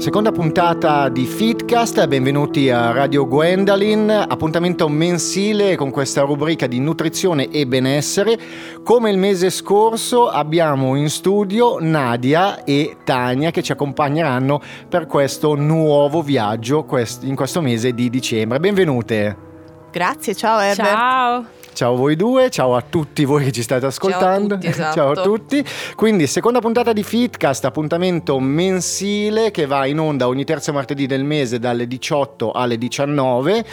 Seconda puntata di Fitcast, benvenuti a Radio Gwendolyn, appuntamento mensile con questa rubrica di nutrizione e benessere. Come il mese scorso abbiamo in studio Nadia e Tania che ci accompagneranno per questo nuovo viaggio in questo mese di dicembre. Benvenute. Grazie, ciao Herbert. Ciao. Ciao a voi due, ciao a tutti voi che ci state ascoltando. Ciao a tutti. Esatto. ciao a tutti. Quindi, seconda puntata di Fitcast, appuntamento mensile che va in onda ogni terzo martedì del mese dalle 18 alle 19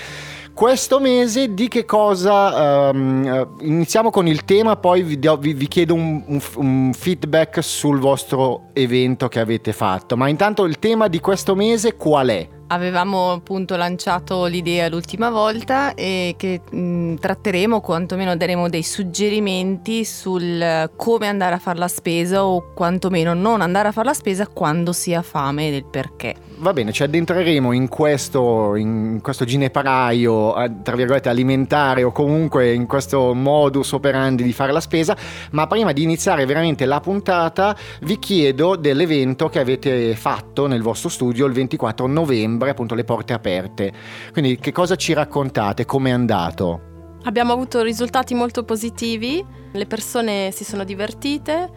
questo mese di che cosa um, iniziamo con il tema poi vi, vi, vi chiedo un, un, un, feedback sul vostro evento che avete fatto ma intanto il tema di questo mese qual è? Avevamo appunto lanciato l'idea l'ultima volta e che mh, tratteremo, quantomeno daremo dei suggerimenti sul come andare a fare la spesa o quantomeno non andare a fare la spesa quando si ha fame e del perché. Va bene, ci addentreremo in questo, in questo gineparaio, tra virgolette, alimentare o comunque in questo modus operandi di fare la spesa, ma prima di iniziare veramente la puntata vi chiedo dell'evento che avete fatto nel vostro studio il 24 novembre settembre, appunto le porte aperte. Quindi che cosa ci raccontate? Come è andato? Abbiamo avuto risultati molto positivi, le persone si sono divertite,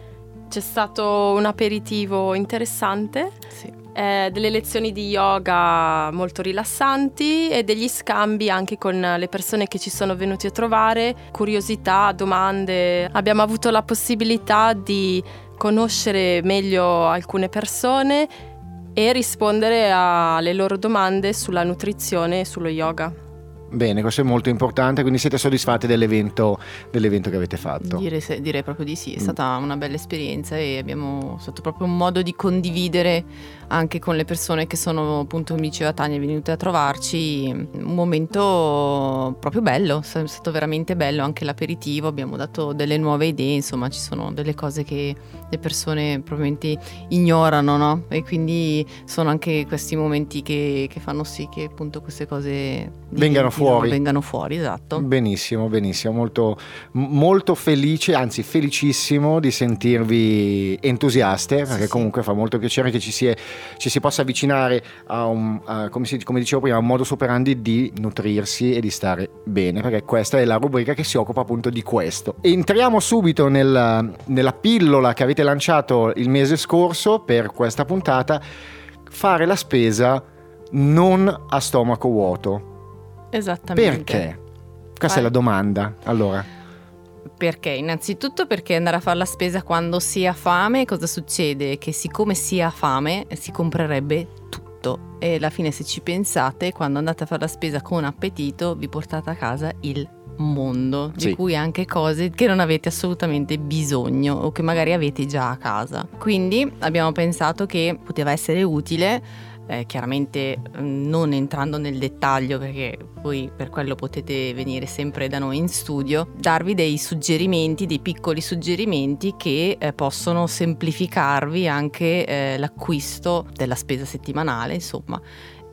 c'è stato un aperitivo interessante. Sì. Eh, delle lezioni di yoga molto rilassanti e degli scambi anche con le persone che ci sono venuti a trovare, curiosità, domande. Abbiamo avuto la possibilità di conoscere meglio alcune persone e rispondere alle loro domande sulla nutrizione e sullo yoga. Bene, questo è molto importante, quindi siete soddisfatti dell'evento, dell'evento che avete fatto? Direi, direi, proprio di sì, è stata una bella esperienza e abbiamo stato proprio un modo di condividere anche con le persone che sono appunto come diceva Tania venute a trovarci un momento proprio bello è stato veramente bello anche l'aperitivo abbiamo dato delle nuove idee insomma ci sono delle cose che le persone probabilmente ignorano no? e quindi sono anche questi momenti che, che fanno sì che appunto queste cose vengano fuori vengano fuori esatto benissimo benissimo molto, molto felice anzi felicissimo di sentirvi entusiaste perché sì, comunque sì. fa molto piacere che ci sia ci si possa avvicinare a un, a, come, si, come, dicevo prima, a un modus operandi di nutrirsi e di stare bene, perché questa è la rubrica che si occupa appunto di questo. Entriamo subito nel, nella pillola che avete lanciato il mese scorso per questa puntata, fare la spesa non a stomaco vuoto. Esattamente. Perché? Questa Fai. è la domanda. Allora. Perché? Innanzitutto perché andare a fare la spesa quando si ha fame, cosa succede? Che siccome si ha fame si comprerebbe tutto e alla fine se ci pensate, quando andate a fare la spesa con appetito vi portate a casa il mondo, sì. di cui anche cose che non avete assolutamente bisogno o che magari avete già a casa. Quindi abbiamo pensato che poteva essere utile eh, chiaramente mm, non entrando nel dettaglio perché poi per quello potete venire sempre da noi in studio, darvi dei suggerimenti, dei piccoli suggerimenti che eh, possono semplificarvi anche eh, l'acquisto della spesa settimanale, insomma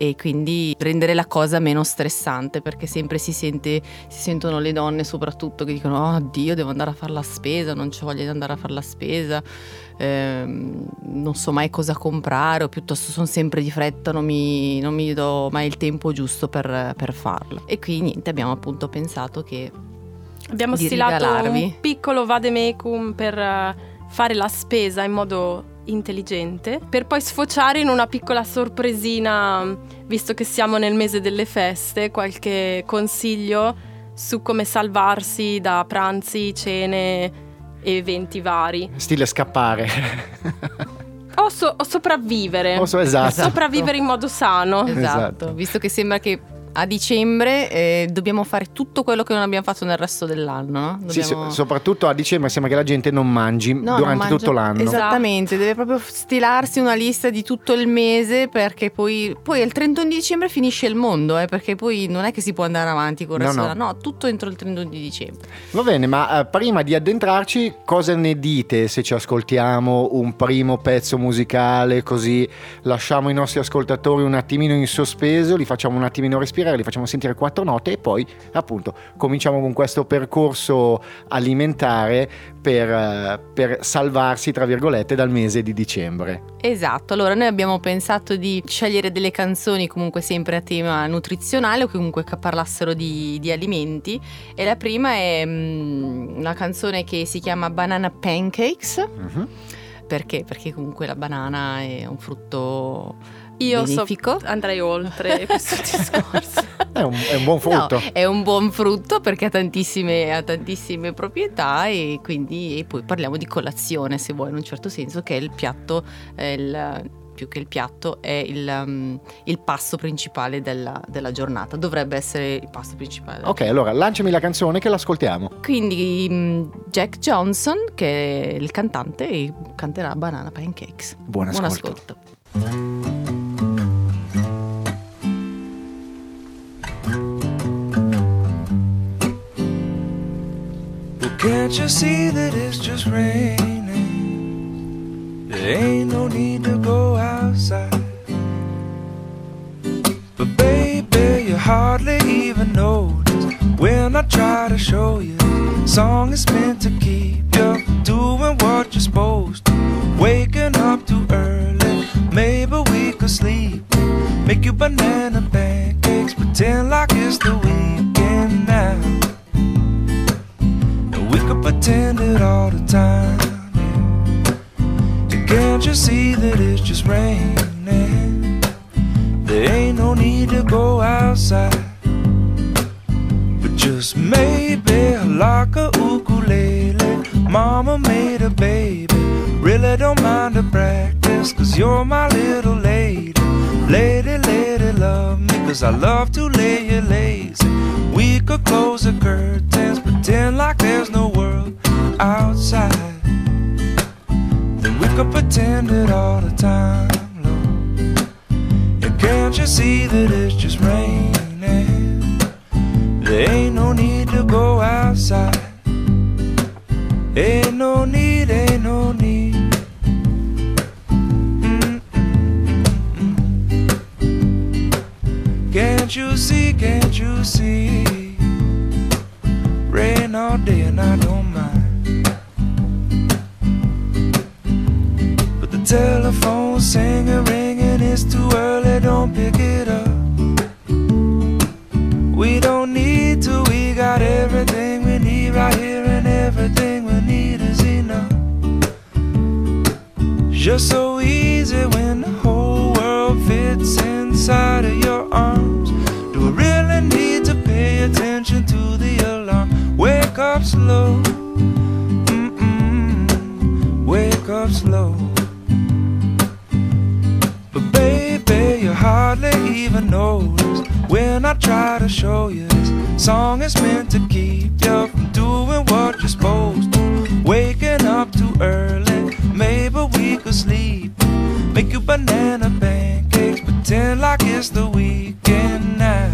e quindi rendere la cosa meno stressante perché sempre si, sente, si sentono le donne soprattutto che dicono oh Dio devo andare a fare la spesa, non ho voglia di andare a fare la spesa, ehm, non so mai cosa comprare o piuttosto sono sempre di fretta, non mi, non mi do mai il tempo giusto per, per farlo. E qui niente, abbiamo appunto pensato che... Abbiamo stilato regalarvi. un piccolo vademecum per eh, fare la spesa in modo intelligente per poi sfociare in una piccola sorpresina, visto che siamo nel mese delle feste, qualche consiglio su come salvarsi da pranzi, cene e eventi vari. Stile scappare. o, so- o sopravvivere. O so- esatto. Sopravvivere in modo sano. Esatto. esatto. Visto che sembra che a dicembre eh, dobbiamo fare tutto quello che non abbiamo fatto nel resto dell'anno. No? Dobbiamo... Sì, soprattutto a dicembre sembra che la gente non mangi no, durante non mangia... tutto l'anno. Esattamente, deve proprio stilarsi una lista di tutto il mese perché poi, poi il 31 di dicembre finisce il mondo, eh, perché poi non è che si può andare avanti con il resto no, no. no tutto entro il 31 di dicembre. Va bene, ma eh, prima di addentrarci, cosa ne dite se ci ascoltiamo un primo pezzo musicale così lasciamo i nostri ascoltatori un attimino in sospeso, li facciamo un attimino respirare sentire, li facciamo sentire quattro note e poi appunto cominciamo con questo percorso alimentare per, eh, per salvarsi, tra virgolette, dal mese di dicembre. Esatto, allora noi abbiamo pensato di scegliere delle canzoni comunque sempre a tema nutrizionale o comunque che parlassero di, di alimenti e la prima è um, una canzone che si chiama Banana Pancakes. Uh-huh. Perché? Perché comunque la banana è un frutto io benefico. So, andrei oltre questo discorso. È un, è un, buon frutto. No, è un buon frutto perché ha tantissime, ha tantissime proprietà e quindi e poi parliamo di colazione se vuoi in un certo senso che è il piatto, eh, il, più che il piatto è il, um, il passo principale della, della, giornata, dovrebbe essere il passo principale. Ok, allora lanciami la canzone che l'ascoltiamo. Quindi um, Jack Johnson, che è il cantante, canterà Banana Pancakes. Buon ascolto. Buon ascolto. Can't you see that it's just raining? There ain't no need to go outside. But baby, you hardly even notice when I try to show you. Song is meant to keep you doing what you're supposed to. Waking up too early, maybe we could sleep. Make you banana pancakes, pretend like it's the weekend now could pretend it all the time. Can't you see that it's just raining? There ain't no need to go outside. But just maybe like a ukulele, mama made a baby. Really don't mind the practice, cause you're my little lady. Lady, lady, love me, cause I love to lay you lazy. We could close the curtains, pretend like there's no outside. Then we could pretend it all the time, Lord. And can't you see that it's just raining? There ain't no need to go outside. Ain't no need, ain't no need. Can't you see, can't you see? Rain all day and I don't mind. The telephone singing, ringing, it's too early, don't pick it up. We don't need to, we got everything we need right here, and everything we need is enough. Just so easy when the whole world fits inside of your arms Do I really need to pay attention to the alarm. Wake up slow. Even notice when I try to show you this song is meant to keep you from doing what you're supposed to. Waking up too early, maybe we could sleep. Make you banana pancakes, pretend like it's the weekend now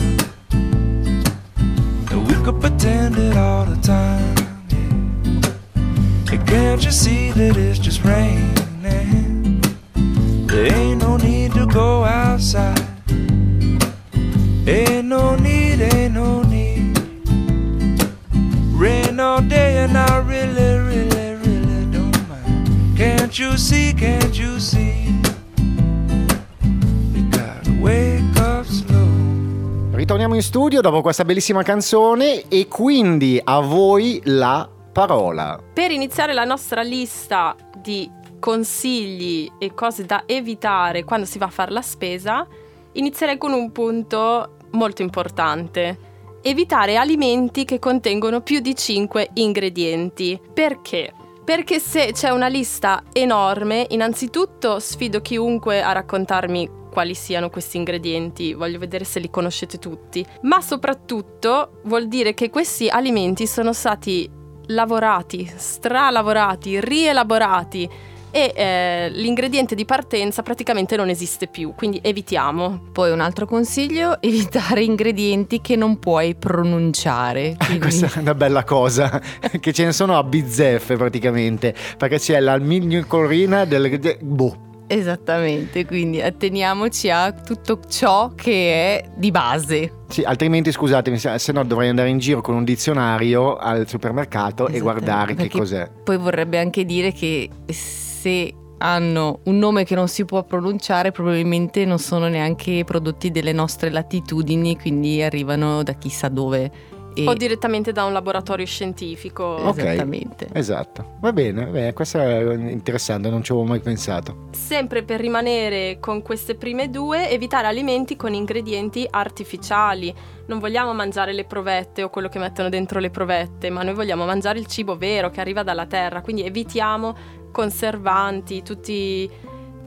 And We could pretend it all the time. Yeah. And can't you see that it's just raining? Can't you see, can't you see? ritorniamo in studio dopo questa bellissima canzone e quindi a voi la parola. Per iniziare la nostra lista di consigli e cose da evitare quando si va a fare la spesa, inizierei con un punto molto importante. Evitare alimenti che contengono più di 5 ingredienti. Perché? Perché se c'è una lista enorme, innanzitutto sfido chiunque a raccontarmi quali siano questi ingredienti, voglio vedere se li conoscete tutti, ma soprattutto vuol dire che questi alimenti sono stati lavorati, stralavorati, rielaborati e eh, l'ingrediente di partenza praticamente non esiste più, quindi evitiamo. Poi un altro consiglio, evitare ingredienti che non puoi pronunciare. Quindi... Questa è una bella cosa, che ce ne sono a bizzeffe praticamente, perché c'è l'almignocolina del... Boh Esattamente, quindi atteniamoci a tutto ciò che è di base. Sì, altrimenti scusatemi, se no dovrei andare in giro con un dizionario al supermercato e guardare che cos'è. Poi vorrebbe anche dire che se hanno un nome che non si può pronunciare, probabilmente non sono neanche prodotti delle nostre latitudini, quindi arrivano da chissà dove e... O direttamente da un laboratorio scientifico. Okay. Esattamente. Esatto. Va bene, bene, questo è interessante, non ci avevo mai pensato. Sempre per rimanere con queste prime due, evitare alimenti con ingredienti artificiali. Non vogliamo mangiare le provette o quello che mettono dentro le provette, ma noi vogliamo mangiare il cibo vero che arriva dalla terra, quindi evitiamo conservanti, tutti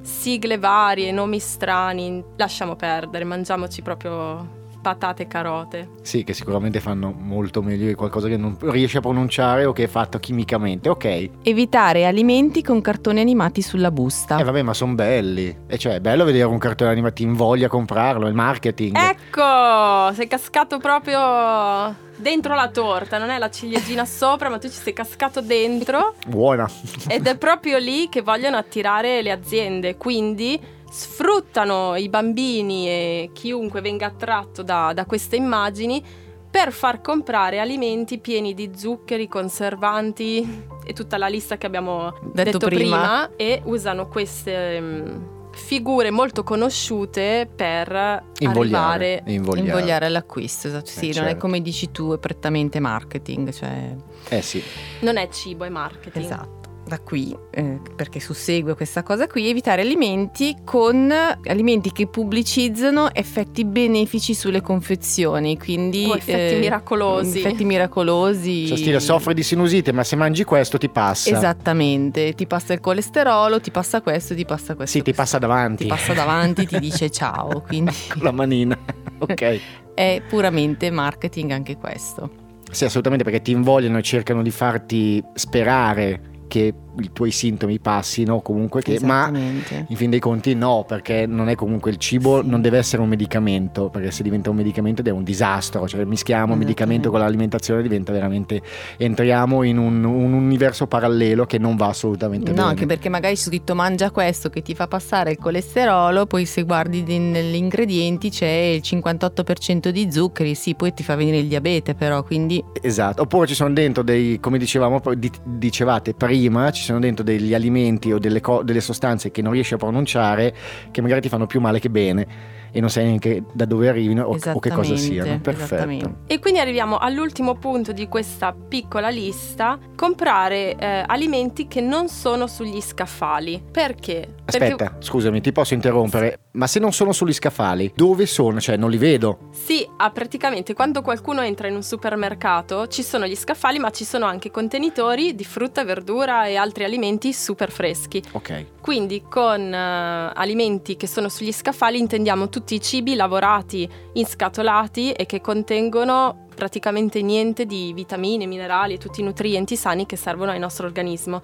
sigle varie, nomi strani, lasciamo perdere, mangiamoci proprio patate e carote. Sì, che sicuramente fanno molto meglio di qualcosa che non riesci a pronunciare o che è fatto chimicamente, ok. Evitare alimenti con cartoni animati sulla busta. Eh vabbè, ma sono belli. E cioè, è bello vedere un cartone animato, ti invoglia a comprarlo, il marketing. Ecco, sei cascato proprio dentro la torta, non è la ciliegina sopra, ma tu ci sei cascato dentro. Buona. Ed è proprio lì che vogliono attirare le aziende, quindi sfruttano i bambini e chiunque venga attratto da, da queste immagini per far comprare alimenti pieni di zuccheri, conservanti e tutta la lista che abbiamo detto, detto prima. prima. e usano queste um, figure molto conosciute per invogliare, arrivare invogliare. invogliare all'acquisto. Esatto. Sì, eh, non certo. è come dici tu, è prettamente marketing. Cioè... Eh sì. Non è cibo, è marketing. Esatto da qui, eh, perché sussegue questa cosa qui, evitare alimenti con alimenti che pubblicizzano effetti benefici sulle confezioni, quindi o effetti eh, miracolosi. Effetti miracolosi. Cioè stile soffri di sinusite, ma se mangi questo ti passa. Esattamente, ti passa il colesterolo, ti passa questo, ti passa questo. Sì, ti passa davanti. Ti passa davanti, ti dice ciao, quindi con la manina. Ok. È puramente marketing anche questo. Sì, assolutamente, perché ti invogliano e cercano di farti sperare che i tuoi sintomi passino comunque che, ma in fin dei conti no perché non è comunque il cibo sì. non deve essere un medicamento perché se diventa un medicamento è un disastro cioè mischiamo medicamento con l'alimentazione diventa veramente entriamo in un, un, universo parallelo che non va assolutamente no, bene. no anche perché magari c'è scritto mangia questo che ti fa passare il colesterolo poi se guardi negli ingredienti c'è il 58% di zuccheri sì poi ti fa venire il diabete però quindi esatto oppure ci sono dentro dei come dicevamo dicevate prima ci sono dentro degli alimenti o delle, co- delle sostanze che non riesci a pronunciare che magari ti fanno più male che bene e non sai neanche da dove arrivino o, o che cosa siano. Perfetto. E quindi arriviamo all'ultimo punto di questa piccola lista, comprare eh, alimenti che non sono sugli scaffali. Perché? Aspetta, Perché... scusami, ti posso interrompere, ma se non sono sugli scaffali, dove sono? Cioè, non li vedo. Sì, ah, praticamente quando qualcuno entra in un supermercato ci sono gli scaffali, ma ci sono anche contenitori di frutta, verdura e altri alimenti super freschi. Ok. Quindi con uh, alimenti che sono sugli scaffali intendiamo tutti i cibi lavorati, inscatolati e che contengono praticamente niente di vitamine, minerali e tutti i nutrienti sani che servono al nostro organismo.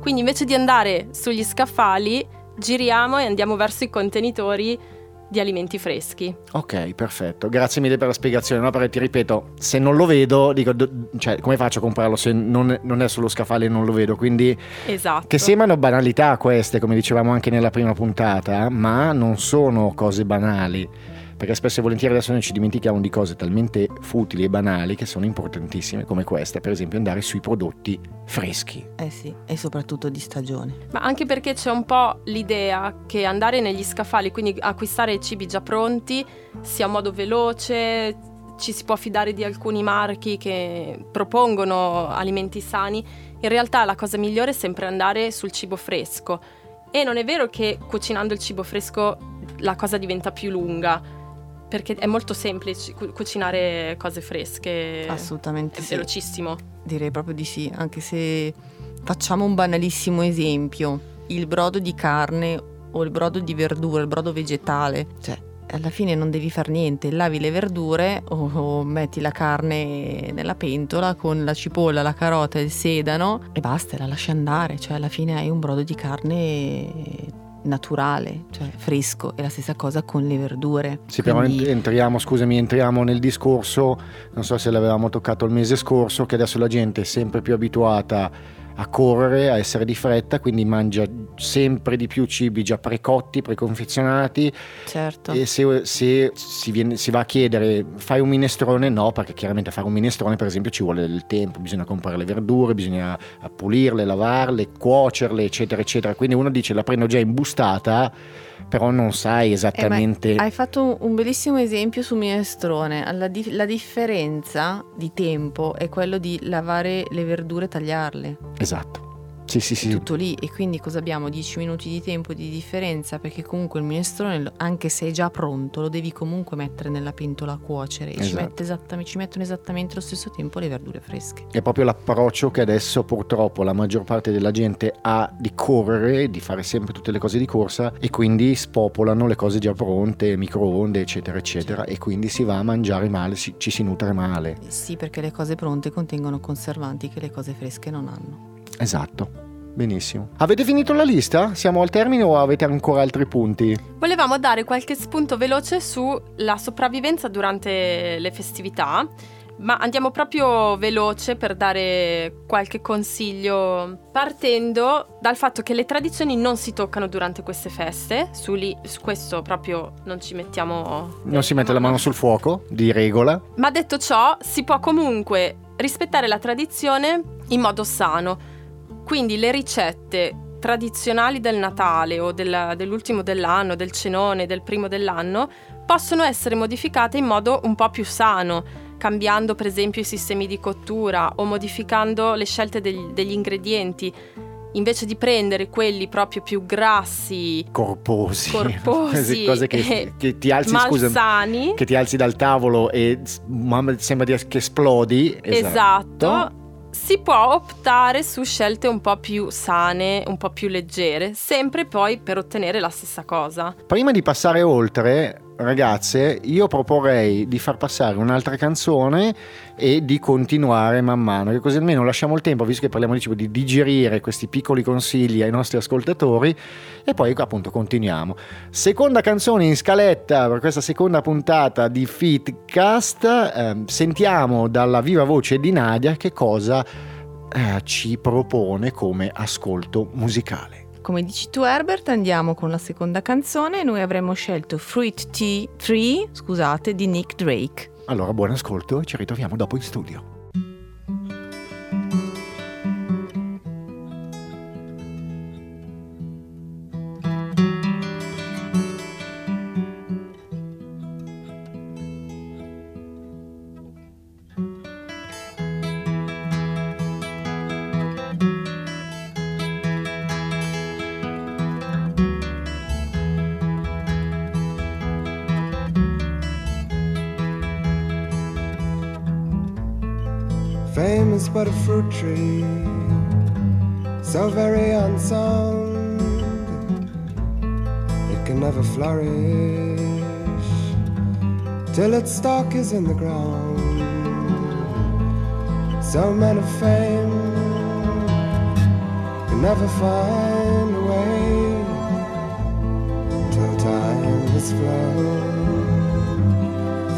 Quindi invece di andare sugli scaffali, giriamo e andiamo verso i contenitori di alimenti freschi. Ok, perfetto. Grazie mille per la spiegazione. No, perché ti ripeto, se non lo vedo, dico, cioè, come faccio a comprarlo se non, non è sullo scaffale e non lo vedo? Quindi, esatto. che sembrano banalità queste, come dicevamo anche nella prima puntata, ma non sono cose banali perché spesso e volentieri adesso noi ci dimentichiamo di cose talmente futili e banali che sono importantissime come questa, per esempio andare sui prodotti freschi. Eh sì, e soprattutto di stagione. Ma anche perché c'è un po' l'idea che andare negli scaffali, quindi acquistare i cibi già pronti, sia un modo veloce, ci si può fidare di alcuni marchi che propongono alimenti sani. In realtà la cosa migliore è sempre andare sul cibo fresco. E non è vero che cucinando il cibo fresco la cosa diventa più lunga perché è molto semplice cu- cucinare cose fresche. Assolutamente è sì. velocissimo. Direi proprio di sì, anche se facciamo un banalissimo esempio, il brodo di carne o il brodo di verdura, il brodo vegetale, cioè alla fine non devi fare niente, lavi le verdure o, o, metti la carne nella pentola con la cipolla, la carota e il sedano e basta, la lasci andare, cioè alla fine hai un brodo di carne naturale, cioè fresco, è la stessa cosa con le verdure. Sì, Quindi... però entriamo, scusami, entriamo nel discorso, non so se l'avevamo toccato il mese scorso, che adesso la gente è sempre più abituata a correre, a essere di fretta, quindi mangia sempre di più cibi già precotti, preconfezionati. Certo. E se, se si, viene, si, va a chiedere fai un minestrone, no, perché chiaramente fare un minestrone per esempio ci vuole del tempo, bisogna comprare le verdure, bisogna pulirle, lavarle, cuocerle, eccetera, eccetera. Quindi uno dice la prendo già imbustata però non sai esattamente. Eh, hai fatto un bellissimo esempio su minestrone. La, di- la, differenza di tempo è quello di lavare le verdure e tagliarle. Esatto. Sì, sì, sì. Tutto lì e quindi cosa abbiamo? 10 minuti di tempo di differenza perché comunque il minestrone, anche se è già pronto, lo devi comunque mettere nella pentola a cuocere e esatto. ci, ci mettono esattamente allo stesso tempo le verdure fresche. È proprio l'approccio che adesso purtroppo la maggior parte della gente ha di correre, di fare sempre tutte le cose di corsa e quindi spopolano le cose già pronte, microonde, eccetera, eccetera e quindi si va a mangiare male, ci si nutre male. Sì, perché le cose pronte contengono conservanti che le cose fresche non hanno. Esatto. Benissimo. Avete finito la lista? Siamo al termine o avete ancora altri punti? Volevamo dare qualche spunto veloce sulla sopravvivenza durante le festività. Ma andiamo proprio veloce per dare qualche consiglio, partendo dal fatto che le tradizioni non si toccano durante queste feste, su, lì, su questo proprio non ci mettiamo... Non si mette la mano sul fuoco, di regola. Ma detto ciò, si può comunque rispettare la tradizione in modo sano quindi le ricette tradizionali del Natale o del, dell'ultimo dell'anno, del cenone, del primo dell'anno, possono essere modificate in modo un po' più sano, cambiando per esempio i sistemi di cottura o modificando le scelte degli, degli ingredienti. Invece di prendere quelli proprio più grassi, corposi, corposi cose che, che ti alzi, malsani, scusa, che ti alzi dal tavolo e sembra che esplodi. Esatto. esatto si può optare su scelte un po' più sane, un po' più leggere, sempre poi per ottenere la stessa cosa. Prima di passare oltre, ragazze, io proporrei di far passare un'altra canzone e di continuare man mano, che così almeno lasciamo il tempo, visto che parliamo di, di digerire questi piccoli consigli ai nostri ascoltatori e poi appunto continuiamo. Seconda canzone in scaletta per questa seconda puntata di Fitcast, eh, sentiamo dalla viva voce di Nadia che cosa eh, ci propone come ascolto musicale. Come dici tu Herbert, andiamo con la seconda canzone. Noi avremmo scelto Fruit Tea 3, scusate, di Nick Drake. Allora buon ascolto e ci ritroviamo dopo in studio. Till its stalk is in the ground. So men of fame can never find a way till time is flown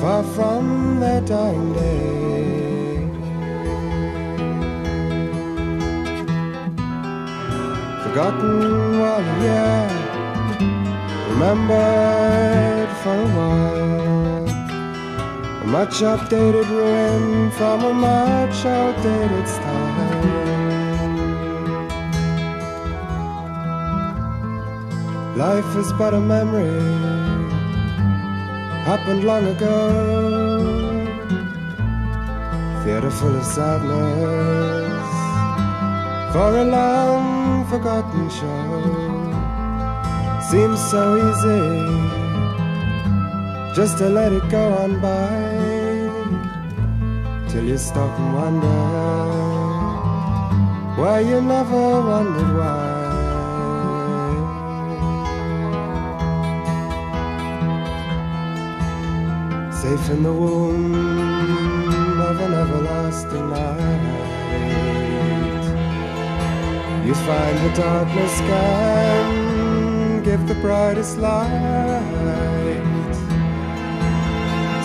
far from their dying day. forgotten while yeah, remembered for a while. Much updated ruin from a much outdated style. Life is but a memory, happened long ago. Theater full of sadness for a long forgotten show seems so easy just to let it go on by till you stop and wonder why you never wondered why. Safe in the womb of an everlasting light, you find the darkness can give the brightest light.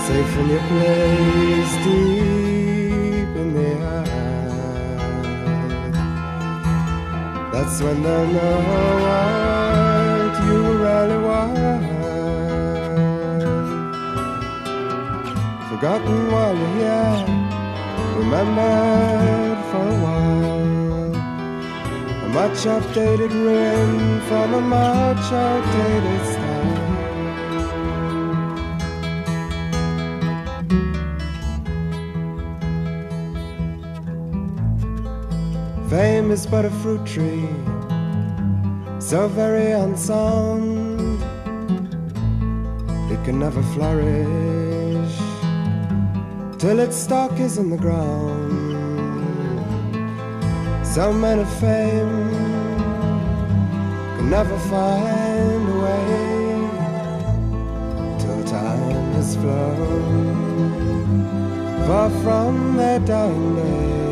Safe in your place deep in the earth. That's when they'll know what you really want. Forgotten while you're here, remembered for a while. A much updated ruin from a much outdated. Fame is but a fruit tree, so very unsound. It can never flourish till its stalk is in the ground. So men of fame can never find a way till time has flown far from their dying day.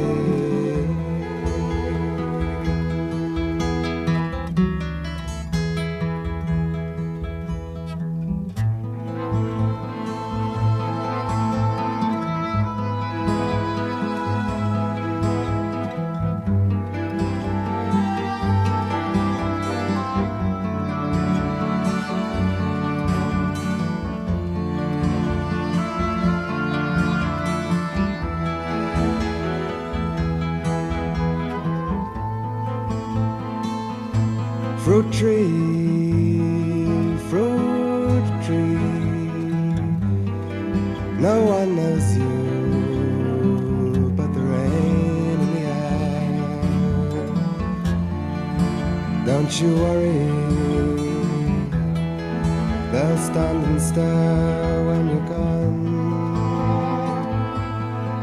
Fruit tree, fruit tree. No one knows you but the rain in the air. Don't you worry, they'll stand and stare when you're gone.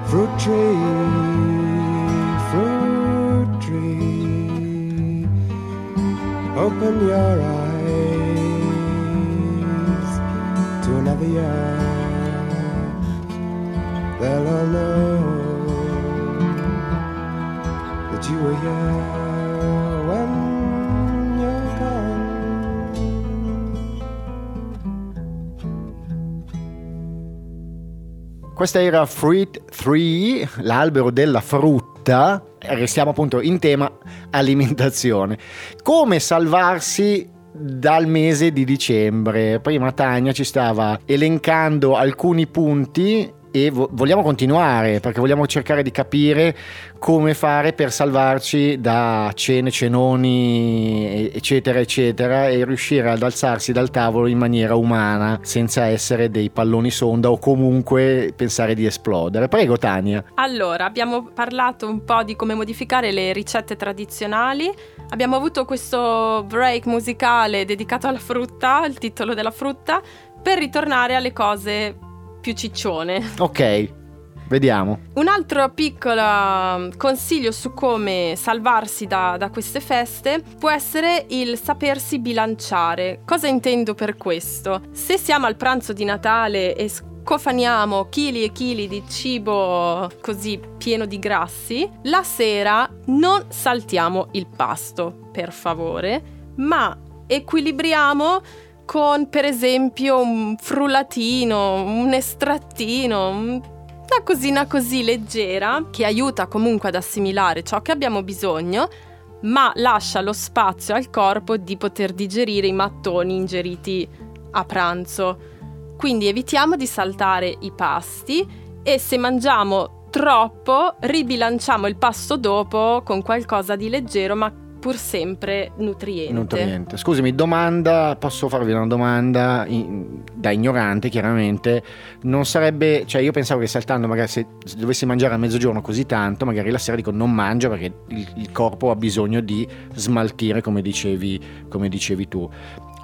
Fruit tree, Open your eyes to another year. They'll all know that you were here. Questa era Fruit 3, l'albero della frutta. Restiamo appunto in tema alimentazione. Come salvarsi dal mese di dicembre? Prima Tania ci stava elencando alcuni punti e vo- vogliamo continuare perché vogliamo cercare di capire come fare per salvarci da cene, cenoni, eccetera, eccetera, e riuscire ad alzarsi dal tavolo in maniera umana senza essere dei palloni sonda o comunque pensare di esplodere. Prego, Tania. Allora, abbiamo parlato un po' di come modificare le ricette tradizionali. Abbiamo avuto questo break musicale dedicato alla frutta, il titolo della frutta, per ritornare alle cose più ciccione. Ok, vediamo. Un altro piccolo um, consiglio su come salvarsi da, da queste feste può essere il sapersi bilanciare. Cosa intendo per questo? Se siamo al pranzo di Natale e scofaniamo chili e chili di cibo così pieno di grassi, la sera non saltiamo il pasto, per favore, ma equilibriamo con per esempio un frullatino, un estrattino, un- una cosina così leggera che aiuta comunque ad assimilare ciò che abbiamo bisogno, ma lascia lo spazio al corpo di poter digerire i mattoni ingeriti a pranzo. Quindi evitiamo di saltare i pasti e se mangiamo troppo ribilanciamo il pasto dopo con qualcosa di leggero ma pur sempre nutriente. Nutriente. Scusami, domanda, posso farvi una domanda in- da ignorante chiaramente, non sarebbe, cioè io pensavo che saltando magari se, se dovessi mangiare a mezzogiorno così tanto, magari la sera dico non mangio perché il, il corpo ha bisogno di smaltire come dicevi, come dicevi tu.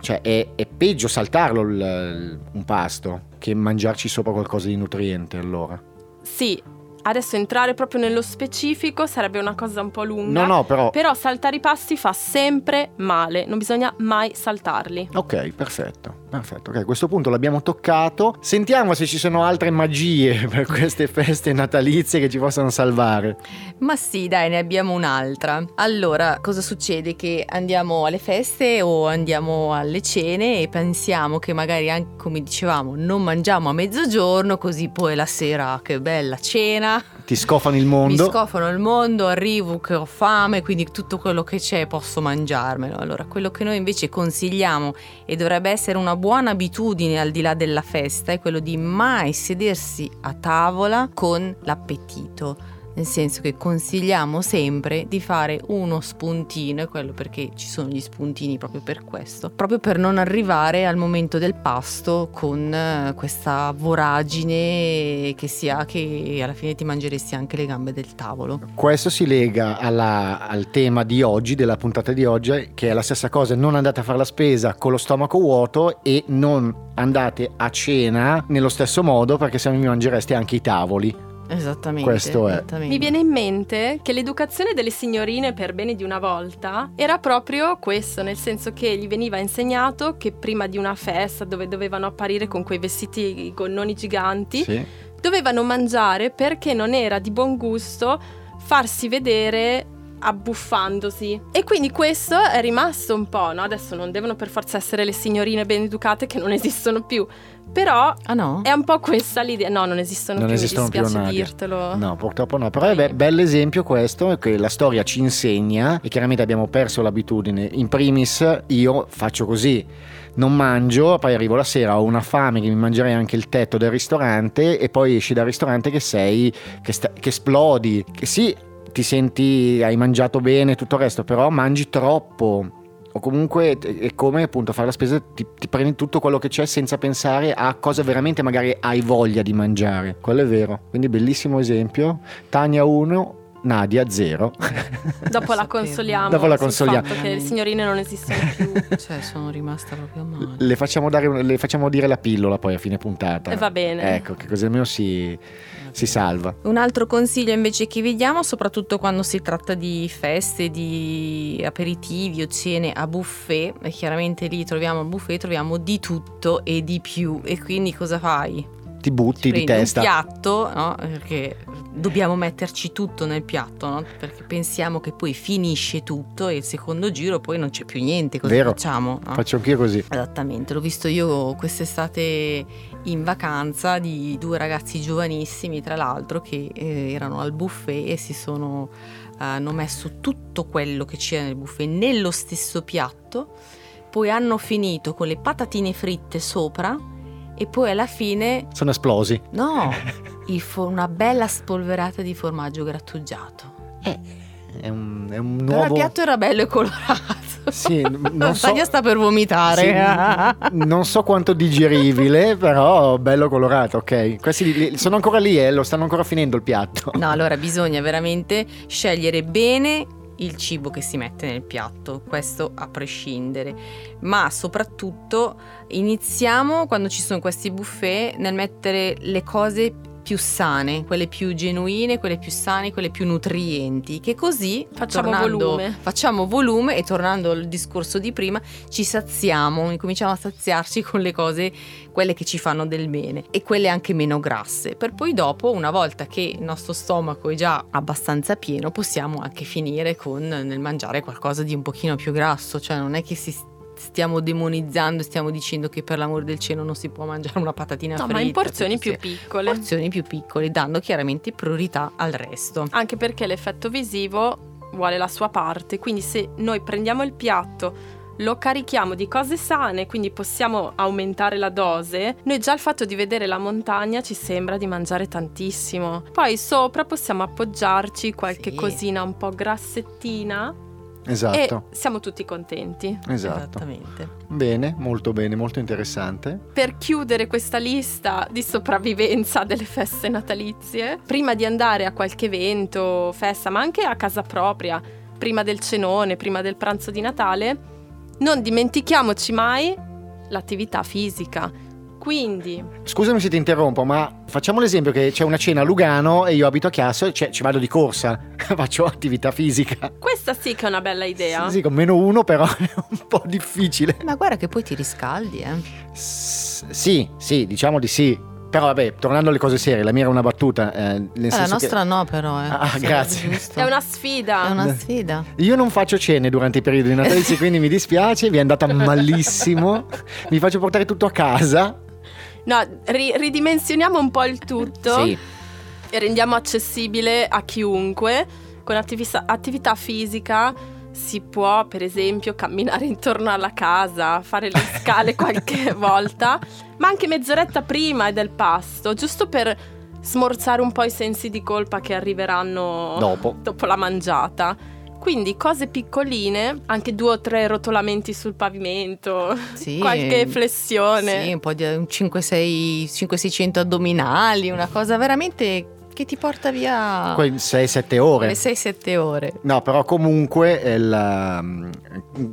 Cioè è, è peggio saltarlo il- il- un pasto che mangiarci sopra qualcosa di nutriente allora. Sì, adesso entrare proprio nello specifico sarebbe una cosa un po' lunga. No, no, però... Però saltare i pasti fa sempre male, non bisogna mai saltarli. Ok, perfetto, perfetto. Ok, a questo punto l'abbiamo toccato. Sentiamo se ci sono altre magie per queste feste natalizie che ci possano salvare. Ma sì, dai, ne abbiamo un'altra. Allora, cosa succede? Che andiamo alle feste o andiamo alle cene e pensiamo che magari, anche, come dicevamo, non mangiamo a mezzogiorno, così poi la sera, che bella cena, ti scofano il Mi mondo. scofano il mondo, arrivo che ho fame, quindi tutto quello che c'è posso mangiarmelo. Allora, quello che noi invece consigliamo e dovrebbe essere una buona abitudine al di là della festa è quello di mai sedersi a tavola con l'appetito. Nel senso che consigliamo sempre di fare uno spuntino, e quello perché ci sono gli spuntini proprio per questo, proprio per non arrivare al momento del pasto con eh, questa voragine che si ha che alla fine ti mangeresti anche le gambe del tavolo. Questo si lega alla- al tema di oggi, della puntata di oggi, che è la stessa cosa, non andate a fare la spesa con lo stomaco vuoto e non andate a cena nello stesso modo perché se no vi mangereste anche i tavoli. Esattamente. Questo è. esattamente. Mi viene in mente che l'educazione delle signorine per bene di una volta era proprio questo, nel senso che gli veniva insegnato che prima di una festa dove dovevano apparire con quei vestiti gonnoni giganti, Sì. dovevano mangiare perché non era di buon gusto farsi vedere abbuffandosi. E quindi questo è rimasto un po', no? Adesso non devono per forza essere le signorine ben educate che non esistono più, però Ah no? è un po' questa l'idea. No, non esistono Non più, esistono mi più, dispiace Nadia. dirtelo. No, purtroppo no, però è be- bell'esempio questo che la storia ci insegna e chiaramente abbiamo perso l'abitudine. In primis io faccio così, non mangio, poi arrivo la sera, ho una fame che mi mangerei anche il tetto del ristorante e poi esci dal ristorante che sei, che, sta- che esplodi, che sì, ti senti, hai mangiato bene, tutto il resto, però mangi troppo. O comunque è come appunto fare la spesa, ti, ti prendi tutto quello che c'è senza pensare a cosa veramente magari hai voglia di mangiare. Quello è vero. Quindi bellissimo esempio. Tania 1, Nadia 0. Dopo la consoliamo. Dopo la consoliamo. fatto che le signorine non esistono più. Cioè, sono rimasta proprio male. le, facciamo dare le facciamo dire la pillola poi a fine puntata. E va bene. Ecco, che così almeno si, si salva. Un altro consiglio invece che vi diamo, soprattutto quando si tratta di feste, di aperitivi o cene a buffet, e chiaramente lì troviamo a buffet, troviamo di tutto e di più. E quindi cosa fai? Ti butti di Prendi un testa. piatto, no? Perché dobbiamo metterci tutto nel piatto, no? Perché pensiamo che poi finisce tutto e il secondo giro poi non c'è più niente, cosa Vero. facciamo? no? Faccio anch'io così. Esattamente, l'ho visto io quest'estate in vacanza di due ragazzi giovanissimi, tra l'altro, che eh, erano al buffet e si sono eh, hanno messo tutto quello che c'era nel buffet nello stesso piatto, poi hanno finito con le patatine fritte sopra e poi alla fine Sono esplosi. no, il fo- una bella spolverata di formaggio grattugiato. È un, è un Però il nuovo. piatto era bello e colorato. Sì, non so- Tania sta per vomitare. Sì, non so quanto digeribile, però bello colorato, ok. Questi sono ancora lì, eh, lo stanno ancora finendo il piatto. No, allora bisogna veramente scegliere bene il cibo che si mette nel piatto, questo a prescindere, ma soprattutto iniziamo quando ci sono questi buffet nel mettere le cose più sane, quelle più genuine, quelle più sane, quelle più nutrienti, che così Facciamo tornando- volume. Facciamo volume e tornando al discorso di prima, ci saziamo, incominciamo a saziarci con le cose quelle che ci fanno del bene e quelle anche meno grasse, per poi dopo, una volta che il nostro stomaco è già abbastanza pieno, possiamo anche finire con nel mangiare qualcosa di un pochino più grasso, cioè non è che si stiamo demonizzando, stiamo dicendo che per l'amore del cielo non si può mangiare una patatina No, fritta. ma in porzioni più piccole. porzioni più piccole, dando chiaramente priorità al resto. Anche perché l'effetto visivo vuole la sua parte, quindi se noi prendiamo il piatto, lo carichiamo di cose sane, quindi possiamo aumentare la dose, noi già il fatto di vedere la montagna ci sembra di mangiare tantissimo. Poi sopra possiamo appoggiarci qualche Sì. cosina un po' grassettina Esatto, e siamo tutti contenti. esatto. Esattamente. Bene, molto bene, molto interessante. Per chiudere questa lista di sopravvivenza delle feste natalizie, prima di andare a qualche evento, festa, ma anche a casa propria, prima del cenone, prima del pranzo di Natale, non dimentichiamoci mai l'attività fisica. Quindi, Scusami se ti interrompo, ma facciamo l'esempio che c'è una cena a Lugano e io abito a Chiasso e cioè, ci vado di corsa, faccio attività fisica. questa sì che è una bella idea. Sì, con meno uno però è un po' difficile. Ma guarda che poi ti riscaldi, eh. S- sì, sì, diciamo di sì. Però vabbè, tornando alle cose serie, la mia era una battuta. eh, nel Eh, la nostra no, però. Eh. Ah, Sì, grazie. È una sfida. È una sfida. che io non faccio cene durante i periodi natalizi, quindi mi dispiace, vi è andata malissimo. Mi faccio portare tutto a casa. No, ri- ridimensioniamo un po' il tutto. Sì, e rendiamo accessibile a chiunque con attività, attività fisica si può per esempio camminare intorno alla casa, fare le scale qualche volta, ma anche mezz'oretta prima del pasto, giusto per smorzare un po' i sensi di colpa che arriveranno dopo, dopo la mangiata. Quindi cose piccoline, anche due o tre rotolamenti sul pavimento, sì, qualche flessione. Sì, un po' di 5-600 addominali, una cosa veramente che ti porta via 6-7 ore. 6-7 ore. No, però comunque, il, mm,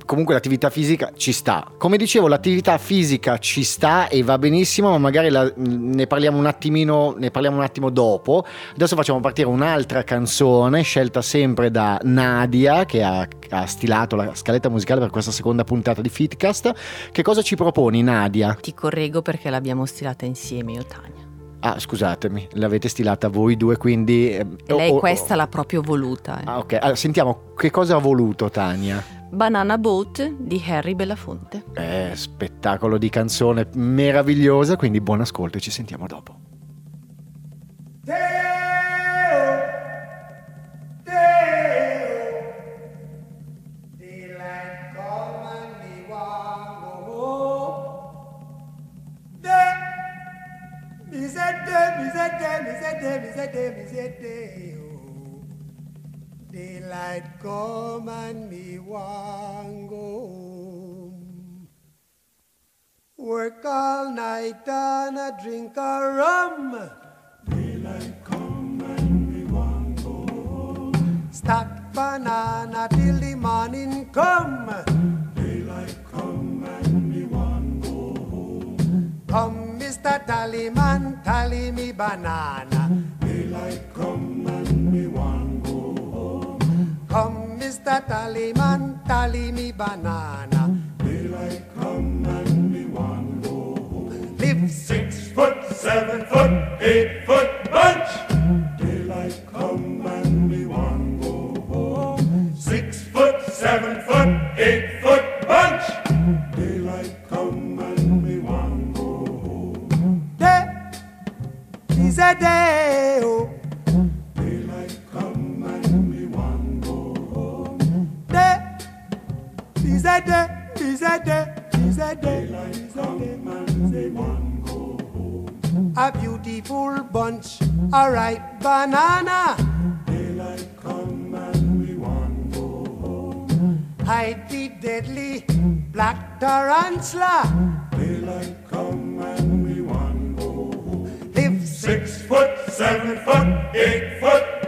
comunque l'attività fisica ci sta. Come dicevo, l'attività fisica ci sta e va benissimo, ma magari la, ne parliamo un attimino, ne parliamo un attimo dopo. Adesso facciamo partire un'altra canzone scelta sempre da Nadia che ha, ha stilato la scaletta musicale per questa seconda puntata di Fitcast. Che cosa ci proponi Nadia? Ti correggo perché l'abbiamo stilata insieme io Tania. Ah, scusatemi, l'avete stilata voi due, quindi... Eh, lei oh, questa oh. l'ha proprio voluta. Eh. Ah, ok. Allora, sentiamo, che cosa ha voluto Tania? Banana Boat di Harry Belafonte. Eh, spettacolo di canzone meravigliosa, quindi buon ascolto e ci sentiamo dopo. Oh. Daylight come and me want go home. Work all night and a drink a rum. Daylight come and me want go home. Stack banana till the morning come. Mr. Tallyman, tally me banana. Daylight come and me one go home. Come, Mr. Tallyman, tally me banana. Daylight come and me one go home. Live six foot, seven foot, eight foot Daylight come and go home. Day a day, day. Daylight come and go home. A beautiful bunch, a ripe banana. Daylight come and go home. Deadly black tarantula. Daylight six foot, seven foot, eight foot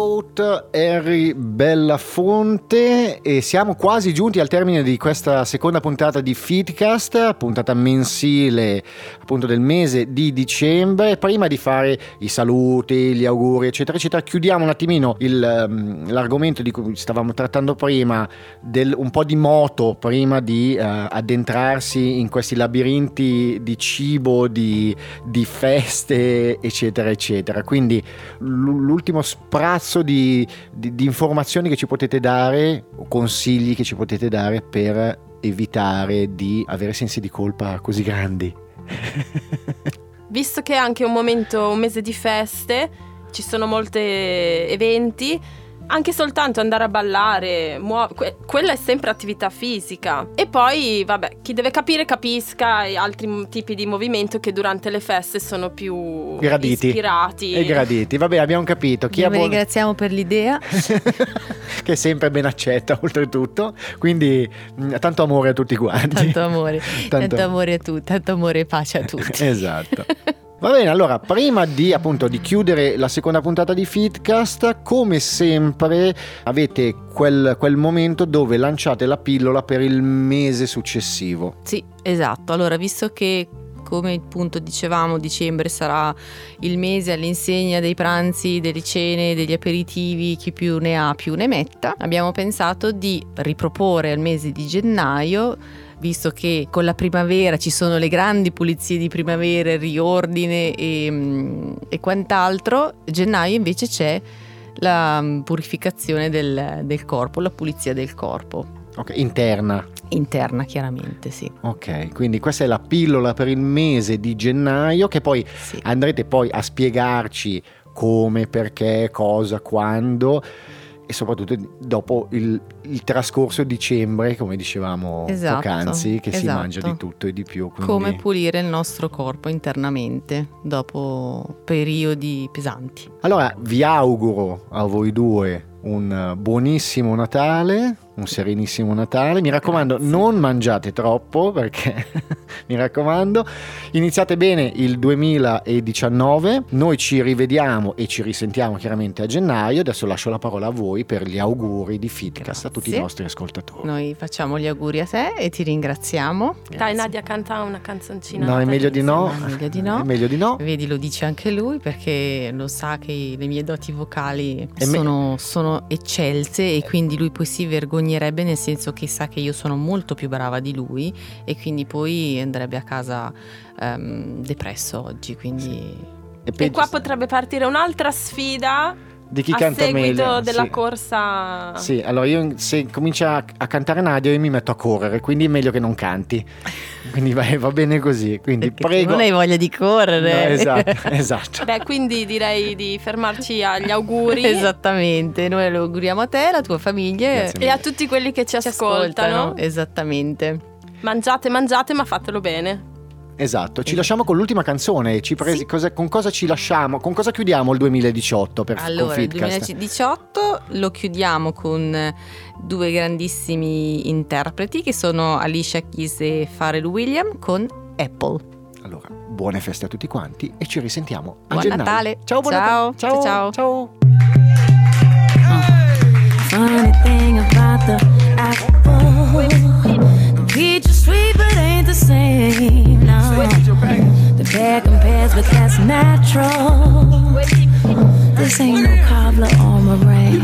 Boat, Harry Bellafonte e siamo quasi giunti al termine di questa seconda puntata di Fitcast, puntata mensile appunto del mese di dicembre. Prima di fare i saluti, gli auguri eccetera eccetera, chiudiamo un attimino il, um, l'argomento di cui stavamo trattando prima, del, un po' di moto prima di uh, addentrarsi in questi labirinti di cibo, di, di feste eccetera eccetera. Quindi l'ultimo sprazzo di, di, di informazioni che ci potete dare, consigli che ci potete dare per evitare di avere sensi di colpa così grandi. Visto che è anche un momento, un mese di feste, ci sono molti eventi, anche soltanto andare a ballare, muo- que- quella è sempre attività fisica. E poi, vabbè, chi deve capire capisca e altri m- tipi di movimento che durante le feste sono più Graditi. ispirati. E graditi. Vabbè, abbiamo capito. Chi Vi buon... ringraziamo per l'idea. che è sempre ben accetta, oltretutto. Quindi, mh, tanto amore a tutti quanti. Tanto amore, Tanto- tanto amore a tutti, tanto amore e pace a tutti. esatto. Va bene, allora, prima di appunto di chiudere la seconda puntata di Fitcast, come sempre avete quel, quel momento dove lanciate la pillola per il mese successivo. Sì, esatto. Allora, visto che come appunto dicevamo, dicembre sarà il mese all'insegna dei pranzi, delle cene, degli aperitivi, chi più ne ha più ne metta, abbiamo pensato di riproporre al mese di gennaio visto che con la primavera ci sono le grandi pulizie di primavera, il riordine e, mm, e quant'altro, gennaio invece c'è la mm, purificazione del, del corpo, la pulizia del corpo, Ok, interna. interna chiaramente, sì. Ok, quindi questa è la pillola per il mese di gennaio che poi sì. andrete poi a spiegarci come, perché, cosa, quando e soprattutto dopo il, il trascorso dicembre, come dicevamo Esatto, poc'anzi, che si esatto. mangia di tutto e di più. Quindi... Come pulire il nostro corpo internamente dopo periodi pesanti. Allora vi auguro a voi due un buonissimo Natale, un serenissimo Natale. Mi raccomando, Grazie. non mangiate troppo perché mi raccomando, iniziate bene il 2019. Noi ci rivediamo e ci risentiamo chiaramente a gennaio. Adesso lascio la parola a voi per gli auguri di Fitcast tutti i Grazie. nostri ascoltatori. Noi facciamo gli auguri a te e ti ringraziamo. Dai Nadia, canta una canzoncina. No, è meglio di no. È meglio di no. È meglio di no. Vedi, lo dice anche lui perché lo sa che le mie doti vocali E me- sono, sono eccelse e quindi lui poi si vergognerebbe nel senso che sa che io sono molto più brava di lui e quindi poi andrebbe a casa ehm, depresso oggi. Quindi E E peggio- qua potrebbe partire un'altra sfida di chi a canta seguito meglio. della sì. corsa. Sì, allora io se comincia a, a cantare Nadia io mi metto a correre, quindi è meglio che non canti. Quindi va, va bene così. Quindi perché prego. non hai voglia di correre. No, esatto, esatto. Beh, quindi direi di fermarci agli auguri. Esattamente, noi lo auguriamo a te, alla tua famiglia E a tutti quelli che ci, ci ascoltano. ascoltano. Esattamente. Mangiate, mangiate, ma fatelo bene. Esatto, ci lasciamo con l'ultima canzone. Ci presi- Sì. cosa- con cosa ci lasciamo? Con cosa chiudiamo il 2018 per Allora, con il Fitcast? 2018 lo chiudiamo con due grandissimi interpreti che sono Alicia Keys e Pharrell Williams con Apple. Allora, buone feste a tutti quanti e ci risentiamo a Buon gennaio. Natale. Ciao, buon Ciao, Natale. ciao, ciao. ciao. Funny thing about The bad compares, but that's natural. This ain't no cobbler on or meringue.